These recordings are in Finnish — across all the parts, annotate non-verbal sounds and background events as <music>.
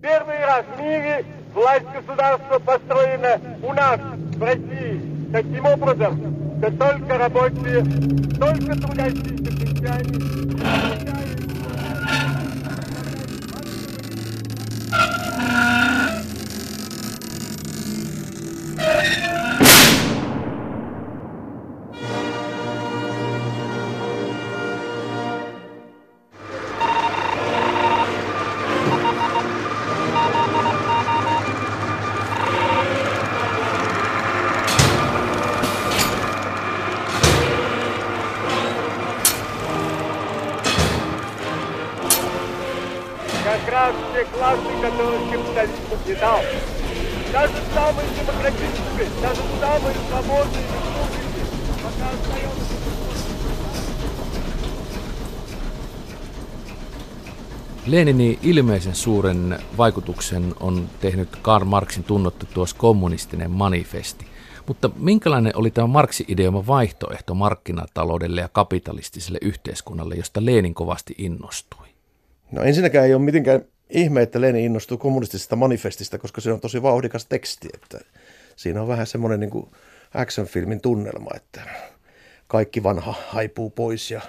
Первый раз в мире власть государства построена у нас, в России, таким образом, что только рабочие, только трудящиеся крестьяне которых капитализм угнетал. Даже самые демократические, даже самые свободные республики пока остается Leninin ilmeisen suuren vaikutuksen on tehnyt Karl Marxin tunnottu tuossa kommunistinen manifesti. Mutta minkälainen oli tämä Marxin ideoma vaihtoehto markkinataloudelle ja kapitalistiselle yhteiskunnalle, josta Lenin kovasti innostui? No ensinnäkään ei ole mitenkään ihme, että Lenin innostuu kommunistisesta manifestista, koska se on tosi vauhdikas teksti. Että siinä on vähän semmoinen niin action-filmin tunnelma, että kaikki vanha haipuu pois ja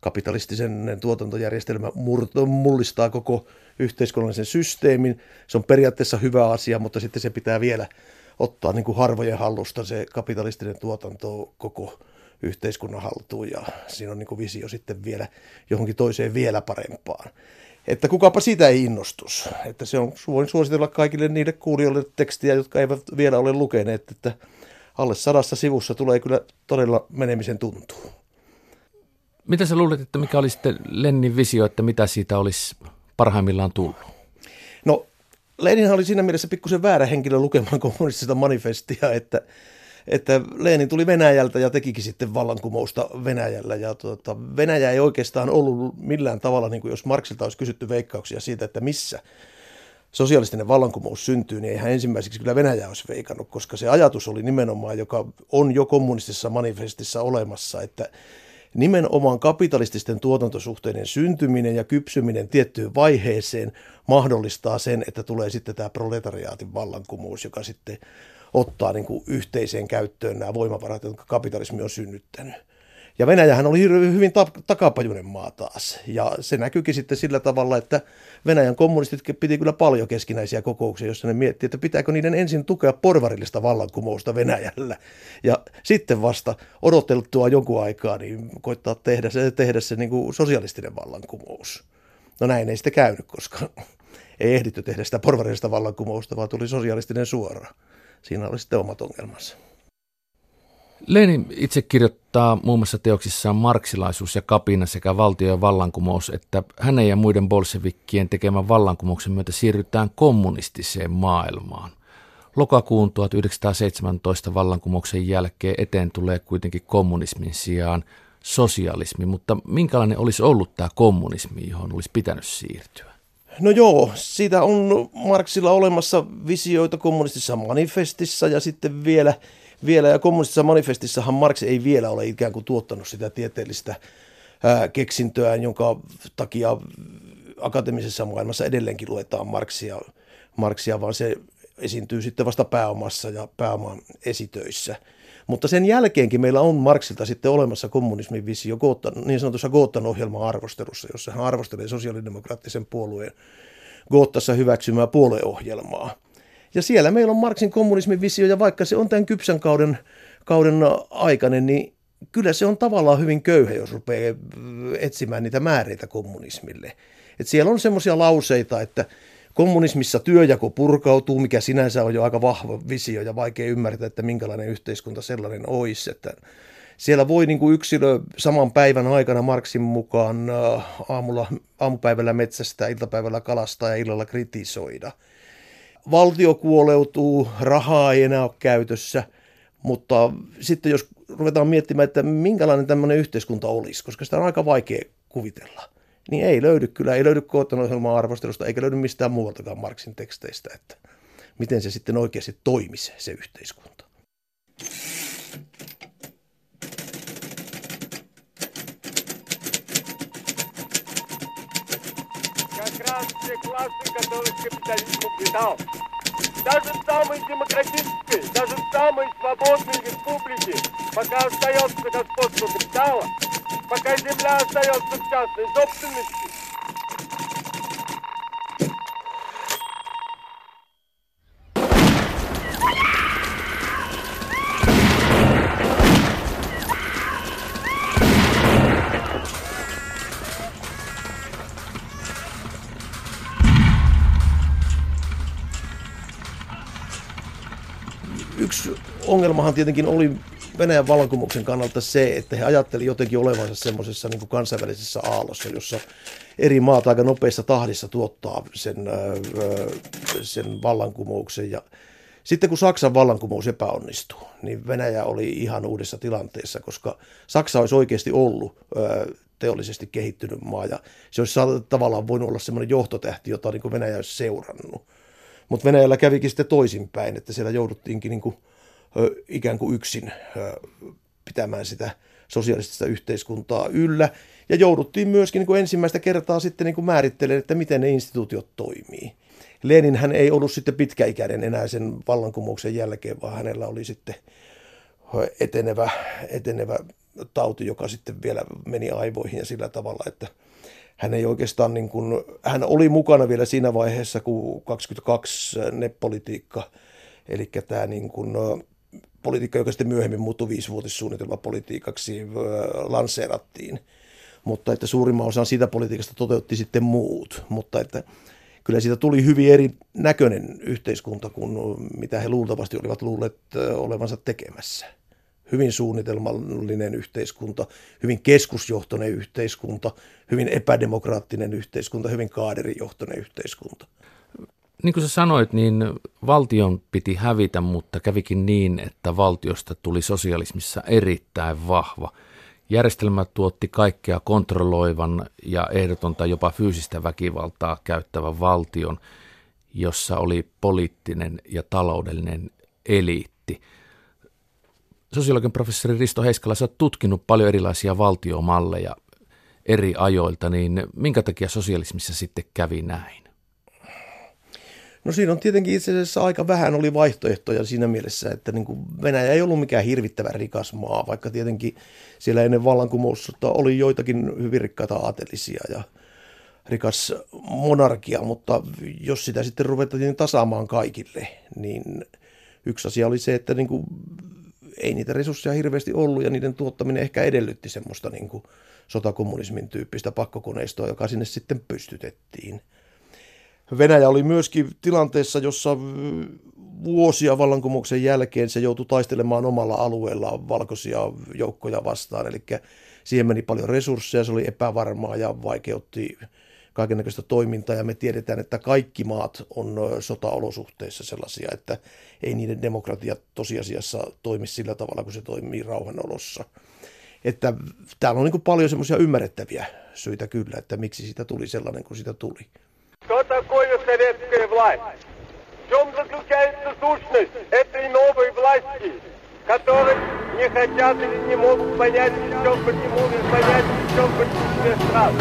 kapitalistisen tuotantojärjestelmä murto, mullistaa koko yhteiskunnallisen systeemin. Se on periaatteessa hyvä asia, mutta sitten se pitää vielä ottaa niin kuin harvojen hallusta se kapitalistinen tuotanto koko yhteiskunnan haltuun ja siinä on niin kuin visio sitten vielä johonkin toiseen vielä parempaan. Että kukapa sitä ei innostus. Että se on, voin suositella kaikille niille kuulijoille tekstiä, jotka eivät vielä ole lukeneet, että alle sadassa sivussa tulee kyllä todella menemisen tuntuu. Mitä sä luulet, että mikä oli sitten Lennin visio, että mitä siitä olisi parhaimmillaan tullut? No, Leninhan oli siinä mielessä pikkusen väärä henkilö lukemaan <laughs> kommunistista manifestia, että, että Lenin tuli Venäjältä ja tekikin sitten vallankumousta Venäjällä. Ja tuota, Venäjä ei oikeastaan ollut millään tavalla, niin kuin jos Marksilta olisi kysytty veikkauksia siitä, että missä sosialistinen vallankumous syntyy, niin eihän ensimmäiseksi kyllä Venäjä olisi veikannut, koska se ajatus oli nimenomaan, joka on jo kommunistisessa manifestissa olemassa, että nimenomaan kapitalististen tuotantosuhteiden syntyminen ja kypsyminen tiettyyn vaiheeseen mahdollistaa sen, että tulee sitten tämä proletariaatin vallankumous, joka sitten ottaa niin kuin yhteiseen käyttöön nämä voimavarat, jotka kapitalismi on synnyttänyt. Ja Venäjähän oli hyvin takapajuinen maa taas. Ja se näkyykin sitten sillä tavalla, että Venäjän kommunistit piti kyllä paljon keskinäisiä kokouksia, jossa ne miettii, että pitääkö niiden ensin tukea porvarillista vallankumousta Venäjällä. Ja sitten vasta odoteltua jonkun aikaa, niin koittaa tehdä se, tehdä se niin kuin sosialistinen vallankumous. No näin ei sitten käynyt, koska ei ehditty tehdä sitä porvarillista vallankumousta, vaan tuli sosialistinen suora. Siinä oli sitten omat ongelmansa. Lenin itse kirjoittaa muun muassa teoksissaan Marksilaisuus ja kapina sekä valtio- ja vallankumous, että hänen ja muiden bolsevikkien tekemän vallankumouksen myötä siirrytään kommunistiseen maailmaan. Lokakuun 1917 vallankumouksen jälkeen eteen tulee kuitenkin kommunismin sijaan sosialismi, mutta minkälainen olisi ollut tämä kommunismi, johon olisi pitänyt siirtyä? No joo, siitä on Marksilla olemassa visioita kommunistisessa manifestissa ja sitten vielä – vielä, ja kommunistisessa manifestissahan Marx ei vielä ole ikään kuin tuottanut sitä tieteellistä ää, keksintöään, jonka takia akateemisessa maailmassa edelleenkin luetaan Marxia, Marxia, vaan se esiintyy sitten vasta pääomassa ja pääoman esitöissä. Mutta sen jälkeenkin meillä on Marxilta sitten olemassa kommunismin visio niin sanotussa Goottan ohjelman arvostelussa, jossa hän arvostelee sosiaalidemokraattisen puolueen Goottassa hyväksymää puolueohjelmaa. Ja siellä meillä on Marksin kommunismin visio, ja vaikka se on tämän kypsän kauden, kauden aikainen, niin kyllä se on tavallaan hyvin köyhä, jos rupeaa etsimään niitä määreitä kommunismille. Et siellä on semmoisia lauseita, että kommunismissa työjako purkautuu, mikä sinänsä on jo aika vahva visio ja vaikea ymmärtää, että minkälainen yhteiskunta sellainen olisi. Että siellä voi niin kuin yksilö saman päivän aikana Marksin mukaan aamulla, aamupäivällä metsästä, iltapäivällä kalastaa ja illalla kritisoida – valtio kuoleutuu, rahaa ei enää ole käytössä, mutta sitten jos ruvetaan miettimään, että minkälainen tämmöinen yhteiskunta olisi, koska sitä on aika vaikea kuvitella, niin ei löydy kyllä, ei löydy Kootan ohjelman arvostelusta eikä löydy mistään muualtakaan Marksin teksteistä, että miten se sitten oikeasti toimisi se yhteiskunta. демократия класса, который капитализм угнетал. Даже в самой демократической, даже в самой свободной республике, пока остается господство капитала, пока земля остается в частной собственности, ongelmahan tietenkin oli Venäjän vallankumouksen kannalta se, että he ajattelivat jotenkin olevansa semmoisessa niin kansainvälisessä aallossa, jossa eri maat aika nopeassa tahdissa tuottaa sen, sen vallankumouksen. Ja sitten kun Saksan vallankumous epäonnistui, niin Venäjä oli ihan uudessa tilanteessa, koska Saksa olisi oikeasti ollut teollisesti kehittynyt maa ja se olisi tavallaan voinut olla semmoinen johtotähti, jota niin Venäjä olisi seurannut. Mutta Venäjällä kävikin sitten toisinpäin, että siellä jouduttiinkin niin kuin ikään kuin yksin pitämään sitä sosiaalista yhteiskuntaa yllä. Ja jouduttiin myöskin niin kuin ensimmäistä kertaa sitten niin kuin määrittelemään, että miten ne instituutiot toimii. Lenin hän ei ollut sitten pitkäikäinen enää sen vallankumouksen jälkeen, vaan hänellä oli sitten etenevä, etenevä tauti, joka sitten vielä meni aivoihin ja sillä tavalla, että hän ei oikeastaan niin kuin, hän oli mukana vielä siinä vaiheessa, kun 22 NEP-politiikka, eli tämä niin kuin, politiikka, joka sitten myöhemmin muuttui viisivuotissuunnitelmapolitiikaksi, lanseerattiin. Mutta että suurimman osan siitä politiikasta toteutti sitten muut. Mutta että kyllä siitä tuli hyvin eri näköinen yhteiskunta kuin mitä he luultavasti olivat luulleet olevansa tekemässä. Hyvin suunnitelmallinen yhteiskunta, hyvin keskusjohtoinen yhteiskunta, hyvin epädemokraattinen yhteiskunta, hyvin kaaderijohtoinen yhteiskunta niin kuin sä sanoit, niin valtion piti hävitä, mutta kävikin niin, että valtiosta tuli sosialismissa erittäin vahva. Järjestelmä tuotti kaikkea kontrolloivan ja ehdotonta jopa fyysistä väkivaltaa käyttävän valtion, jossa oli poliittinen ja taloudellinen eliitti. Sosiologian professori Risto Heiskala, sä oot tutkinut paljon erilaisia valtiomalleja eri ajoilta, niin minkä takia sosialismissa sitten kävi näin? No siinä on tietenkin itse asiassa aika vähän oli vaihtoehtoja siinä mielessä, että niin kuin Venäjä ei ollut mikään hirvittävän rikas maa, vaikka tietenkin siellä ennen vallankumousta oli joitakin hyvin rikkaita aatelisia ja rikas monarkia, mutta jos sitä sitten ruvettiin tasaamaan kaikille, niin yksi asia oli se, että niin kuin ei niitä resursseja hirveästi ollut ja niiden tuottaminen ehkä edellytti semmoista niin kuin sotakommunismin tyyppistä pakkokoneistoa, joka sinne sitten pystytettiin – Venäjä oli myöskin tilanteessa, jossa vuosia vallankumouksen jälkeen se joutui taistelemaan omalla alueellaan valkoisia joukkoja vastaan. Eli siihen meni paljon resursseja, se oli epävarmaa ja vaikeutti kaikenlaista toimintaa. Ja me tiedetään, että kaikki maat on sotaolosuhteissa sellaisia, että ei niiden demokratia tosiasiassa toimi sillä tavalla, kuin se toimii rauhanolossa. Että täällä on niin paljon semmoisia ymmärrettäviä syitä kyllä, että miksi siitä tuli sellainen kuin sitä tuli. Что такое советская власть? В чем заключается сущность этой новой власти, которой не хотят или не могут понять еще почему или понять еще большинстве стран?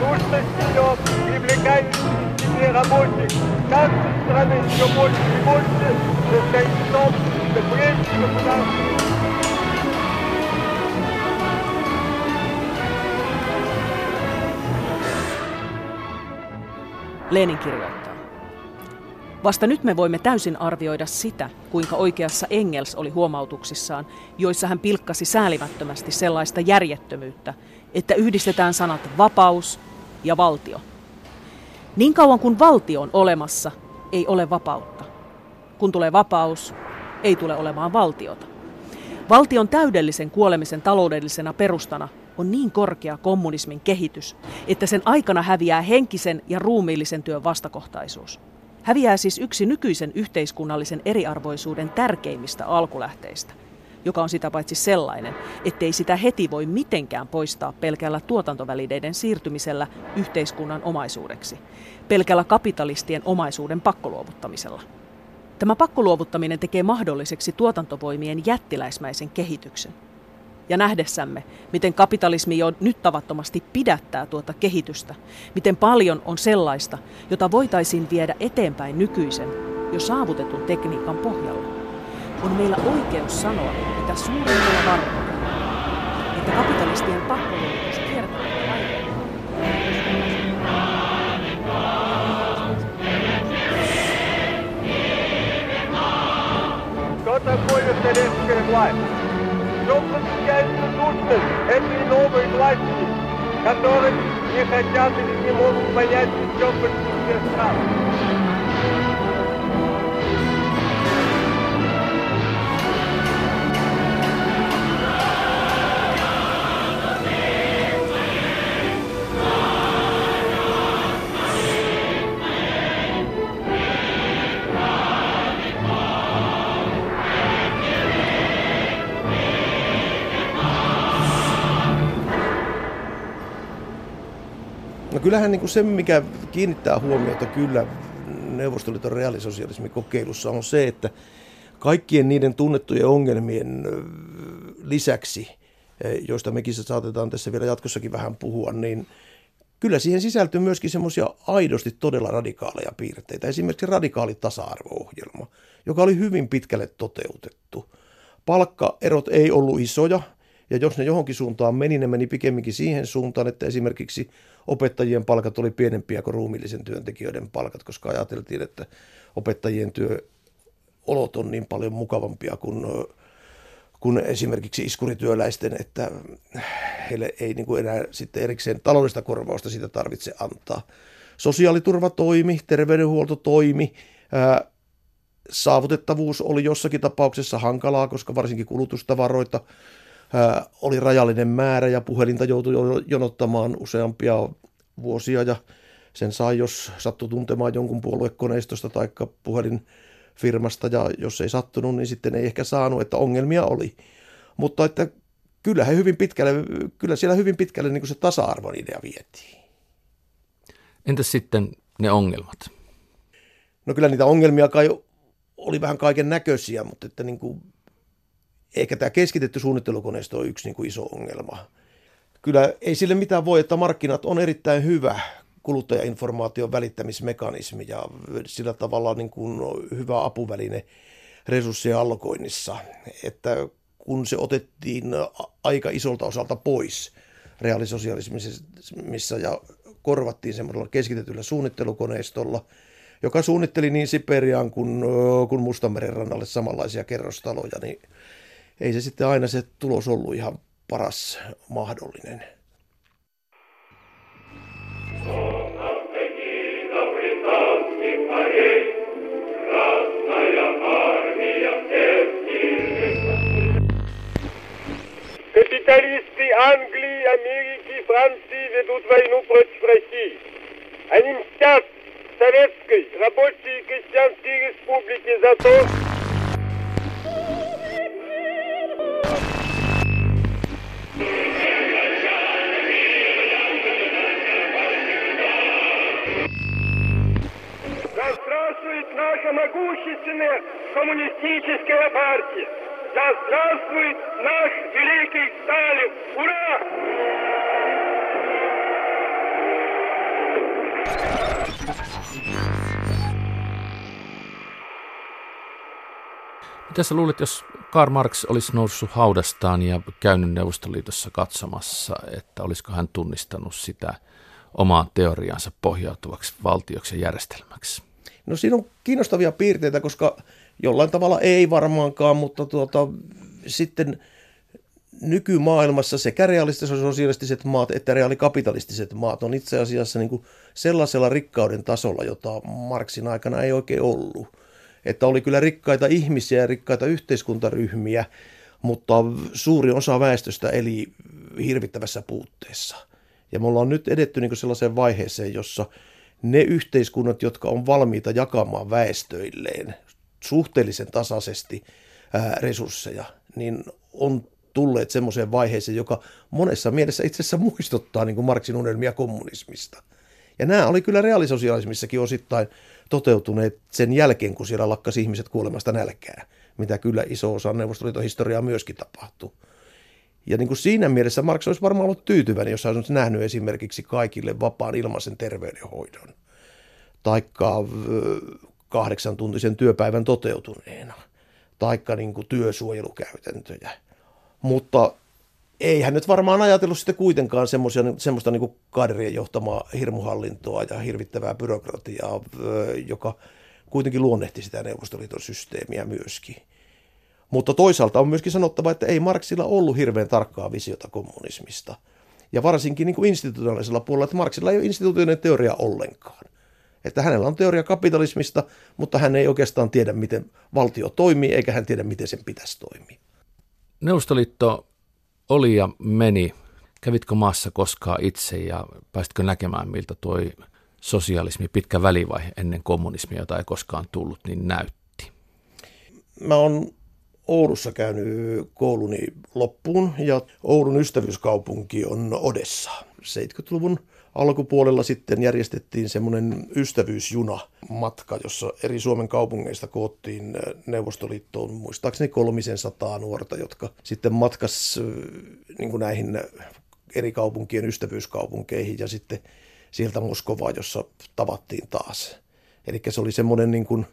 Сущность ее привлекает к себе рабочих каждой страны все больше и больше, состоит в том, что прежде государственные Lenin kirjoittaa. Vasta nyt me voimme täysin arvioida sitä, kuinka oikeassa Engels oli huomautuksissaan, joissa hän pilkkasi säälimättömästi sellaista järjettömyyttä, että yhdistetään sanat vapaus ja valtio. Niin kauan kuin valtio on olemassa, ei ole vapautta. Kun tulee vapaus, ei tule olemaan valtiota. Valtion täydellisen kuolemisen taloudellisena perustana on niin korkea kommunismin kehitys, että sen aikana häviää henkisen ja ruumiillisen työn vastakohtaisuus. Häviää siis yksi nykyisen yhteiskunnallisen eriarvoisuuden tärkeimmistä alkulähteistä, joka on sitä paitsi sellainen, ettei sitä heti voi mitenkään poistaa pelkällä tuotantovälineiden siirtymisellä yhteiskunnan omaisuudeksi, pelkällä kapitalistien omaisuuden pakkoluovuttamisella. Tämä pakkoluovuttaminen tekee mahdolliseksi tuotantovoimien jättiläismäisen kehityksen – ja nähdessämme, miten kapitalismi jo nyt tavattomasti pidättää tuota kehitystä, miten paljon on sellaista, jota voitaisiin viedä eteenpäin nykyisen, jo saavutetun tekniikan pohjalla, on meillä oikeus sanoa, että suurimmilla varmuudella, että kapitalistien pakkoluovutus Don't Gott sei Dank, dass der Leben. Заключается сущность этой новой власти, которой не хотят или не могут понять в чем большинстве стран? No kyllähän niin kuin se, mikä kiinnittää huomiota kyllä Neuvostoliiton reaalisosialismin kokeilussa on se, että kaikkien niiden tunnettujen ongelmien lisäksi, joista mekin saatetaan tässä vielä jatkossakin vähän puhua, niin kyllä siihen sisältyy myöskin semmoisia aidosti todella radikaaleja piirteitä. Esimerkiksi radikaali tasa-arvo-ohjelma, joka oli hyvin pitkälle toteutettu. Palkkaerot ei ollut isoja, ja jos ne johonkin suuntaan meni, ne meni pikemminkin siihen suuntaan, että esimerkiksi opettajien palkat oli pienempiä kuin ruumillisen työntekijöiden palkat, koska ajateltiin, että opettajien työolot on niin paljon mukavampia kuin, kuin esimerkiksi iskurityöläisten, että heille ei niin kuin enää sitten erikseen taloudellista korvausta siitä tarvitse antaa. Sosiaaliturva toimi, terveydenhuolto toimi, saavutettavuus oli jossakin tapauksessa hankalaa, koska varsinkin kulutustavaroita oli rajallinen määrä ja puhelinta joutui jonottamaan useampia vuosia ja sen sai, jos sattui tuntemaan jonkun puoluekoneistosta tai puhelinfirmasta ja jos ei sattunut, niin sitten ei ehkä saanut, että ongelmia oli. Mutta että kyllä, he hyvin pitkälle, kyllä siellä hyvin pitkälle niin kuin se tasa-arvon idea vietiin. Entäs sitten ne ongelmat? No kyllä niitä ongelmia kai oli vähän kaiken näköisiä, mutta että niin kuin ehkä tämä keskitetty suunnittelukoneisto on yksi niin kuin iso ongelma. Kyllä ei sille mitään voi, että markkinat on erittäin hyvä kuluttajainformaation välittämismekanismi ja sillä tavalla niin kuin hyvä apuväline resurssien allokoinnissa, että kun se otettiin aika isolta osalta pois reaalisosialismissa ja korvattiin semmoisella keskitetyllä suunnittelukoneistolla, joka suunnitteli niin Siperiaan kuin, kuin Mustanmeren rannalle samanlaisia kerrostaloja, niin ei se sitten aina se tulos ollut ihan paras mahdollinen. Капиталисты Англии, Америки, Франции ведут войну против России. Они мстят Советской рабочей и крестьянской республике за то, Mitä sä luulet, jos Karl Marx olisi noussut haudastaan ja käynyt Neuvostoliitossa katsomassa, että olisiko hän tunnistanut sitä omaa teoriaansa pohjautuvaksi valtioksi ja järjestelmäksi? No siinä on kiinnostavia piirteitä, koska jollain tavalla ei varmaankaan, mutta tuota, sitten nykymaailmassa sekä realistiset sosialistiset maat että reaalikapitalistiset maat on itse asiassa niin kuin sellaisella rikkauden tasolla, jota Marksin aikana ei oikein ollut. Että oli kyllä rikkaita ihmisiä ja rikkaita yhteiskuntaryhmiä, mutta suuri osa väestöstä eli hirvittävässä puutteessa. Ja me ollaan nyt edetty niin sellaiseen vaiheeseen, jossa – ne yhteiskunnat, jotka on valmiita jakamaan väestöilleen suhteellisen tasaisesti resursseja, niin on tulleet semmoiseen vaiheeseen, joka monessa mielessä itse asiassa muistuttaa niin kuin Marksin unelmia kommunismista. Ja nämä oli kyllä reaalisosialismissakin osittain toteutuneet sen jälkeen, kun siellä lakkasi ihmiset kuolemasta nälkää, mitä kyllä iso osa Neuvostoliiton historiaa myöskin tapahtui. Ja niin kuin siinä mielessä Marx olisi varmaan ollut tyytyväinen, jos hän olisi nähnyt esimerkiksi kaikille vapaan ilmaisen terveydenhoidon, taikka kahdeksan tuntisen työpäivän toteutuneena, taikka niin kuin työsuojelukäytäntöjä. Mutta ei hän nyt varmaan ajatellut sitten kuitenkaan semmoista niin kadrien johtamaa hirmuhallintoa ja hirvittävää byrokratiaa, joka kuitenkin luonnehti sitä Neuvostoliiton systeemiä myöskin. Mutta toisaalta on myöskin sanottava, että ei Marksilla ollut hirveän tarkkaa visiota kommunismista. Ja varsinkin niin kuin institutionaalisella puolella, että Marksilla ei ole instituutioiden teoria ollenkaan. Että hänellä on teoria kapitalismista, mutta hän ei oikeastaan tiedä, miten valtio toimii, eikä hän tiedä, miten sen pitäisi toimia. Neuvostoliitto oli ja meni. Kävitkö maassa koskaan itse ja pääsitkö näkemään, miltä tuo sosialismi, pitkä välivaihe ennen kommunismia, jota ei koskaan tullut, niin näytti? Mä oon Oulussa käynyt kouluni loppuun ja Oulun ystävyyskaupunki on Odessa. 70-luvun alkupuolella sitten järjestettiin semmoinen ystävyysjuna matka, jossa eri Suomen kaupungeista koottiin Neuvostoliittoon muistaakseni kolmisen sataa nuorta, jotka sitten matkas niin kuin näihin eri kaupunkien ystävyyskaupunkeihin ja sitten sieltä Moskovaa, jossa tavattiin taas. Eli se oli semmoinen niin kuin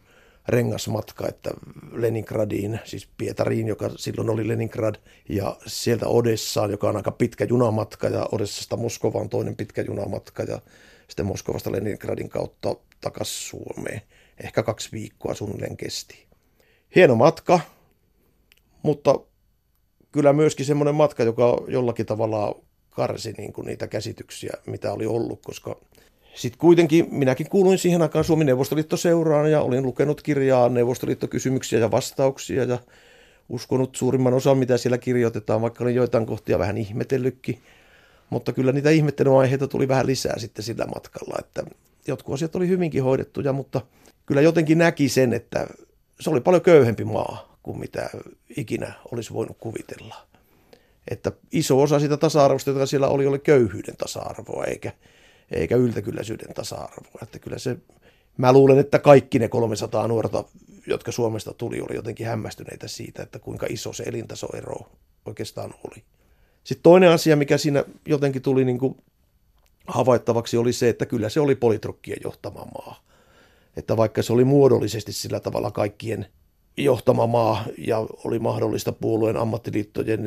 rengasmatka, että Leningradiin, siis Pietariin, joka silloin oli Leningrad, ja sieltä Odessaan, joka on aika pitkä junamatka, ja Odessasta Moskovaan toinen pitkä junamatka, ja sitten Moskovasta Leningradin kautta takaisin Suomeen. Ehkä kaksi viikkoa suunnilleen kesti. Hieno matka, mutta kyllä myöskin semmoinen matka, joka jollakin tavalla karsi niin kuin niitä käsityksiä, mitä oli ollut, koska sitten kuitenkin minäkin kuuluin siihen aikaan Suomen Neuvostoliitto-seuraan ja olin lukenut kirjaa Neuvostoliitto-kysymyksiä ja vastauksia ja uskonut suurimman osan, mitä siellä kirjoitetaan, vaikka olin joitain kohtia vähän ihmetellytkin. Mutta kyllä niitä ihmettelyaiheita tuli vähän lisää sitten sillä matkalla, että jotkut asiat oli hyvinkin hoidettuja, mutta kyllä jotenkin näki sen, että se oli paljon köyhempi maa kuin mitä ikinä olisi voinut kuvitella. Että iso osa sitä tasa-arvosta, joka siellä oli, oli köyhyyden tasa-arvoa, eikä, eikä yltäkylläisyyden tasa-arvoa. Että kyllä se, mä luulen, että kaikki ne 300 nuorta, jotka Suomesta tuli, oli jotenkin hämmästyneitä siitä, että kuinka iso se elintasoero oikeastaan oli. Sitten toinen asia, mikä siinä jotenkin tuli niin kuin havaittavaksi, oli se, että kyllä se oli politrukkien johtama maa. Että vaikka se oli muodollisesti sillä tavalla kaikkien johtama maa ja oli mahdollista puolueen ammattiliittojen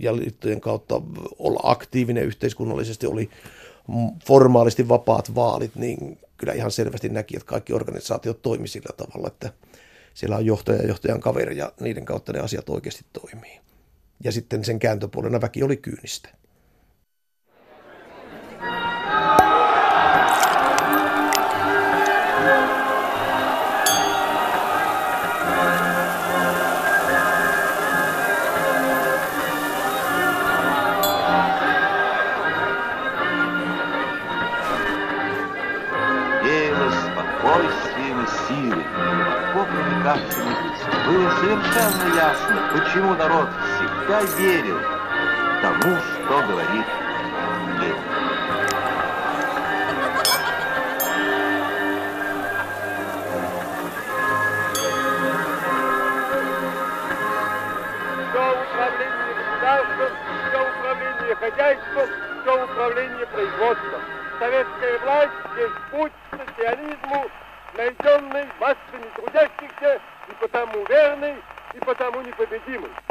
ja liittojen kautta olla aktiivinen yhteiskunnallisesti, oli formaalisti vapaat vaalit, niin kyllä ihan selvästi näki, että kaikki organisaatiot toimi sillä tavalla, että siellä on johtaja ja johtajan kaveri ja niiden kautta ne asiat oikeasti toimii. Ja sitten sen kääntöpuolena väki oli kyynistä. Совершенно ясно, почему народ всегда верил тому, что говорит Ленин. Все управление государством, все управление хозяйством, все управление производством. Советская власть есть путь к социализму, найденный массами трудящихся и потому верный, и потому непобедимый.